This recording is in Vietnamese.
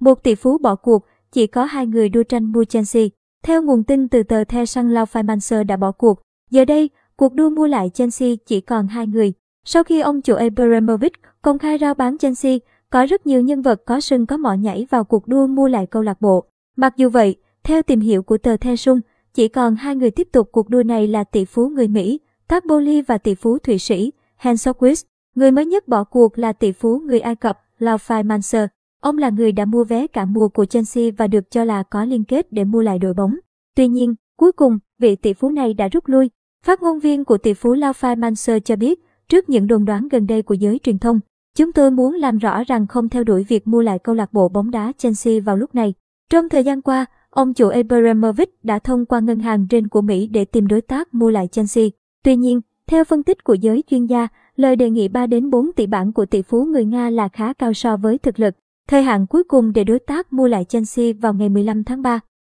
một tỷ phú bỏ cuộc, chỉ có hai người đua tranh mua Chelsea. Theo nguồn tin từ tờ The Sun Lau Financer đã bỏ cuộc. Giờ đây, cuộc đua mua lại Chelsea chỉ còn hai người. Sau khi ông chủ Abramovich công khai rao bán Chelsea, có rất nhiều nhân vật có sưng có mỏ nhảy vào cuộc đua mua lại câu lạc bộ. Mặc dù vậy, theo tìm hiểu của tờ The Sun, chỉ còn hai người tiếp tục cuộc đua này là tỷ phú người Mỹ, Todd và tỷ phú Thụy Sĩ, Hans Sockwitz. Người mới nhất bỏ cuộc là tỷ phú người Ai Cập, Laufey Manser. Ông là người đã mua vé cả mùa của Chelsea và được cho là có liên kết để mua lại đội bóng. Tuy nhiên, cuối cùng, vị tỷ phú này đã rút lui. Phát ngôn viên của tỷ phú Laufey Manser cho biết, trước những đồn đoán gần đây của giới truyền thông, chúng tôi muốn làm rõ rằng không theo đuổi việc mua lại câu lạc bộ bóng đá Chelsea vào lúc này. Trong thời gian qua, ông chủ Abramovich đã thông qua ngân hàng trên của Mỹ để tìm đối tác mua lại Chelsea. Tuy nhiên, theo phân tích của giới chuyên gia, lời đề nghị 3 đến 4 tỷ bảng của tỷ phú người Nga là khá cao so với thực lực. Thời hạn cuối cùng để đối tác mua lại Chelsea vào ngày 15 tháng 3.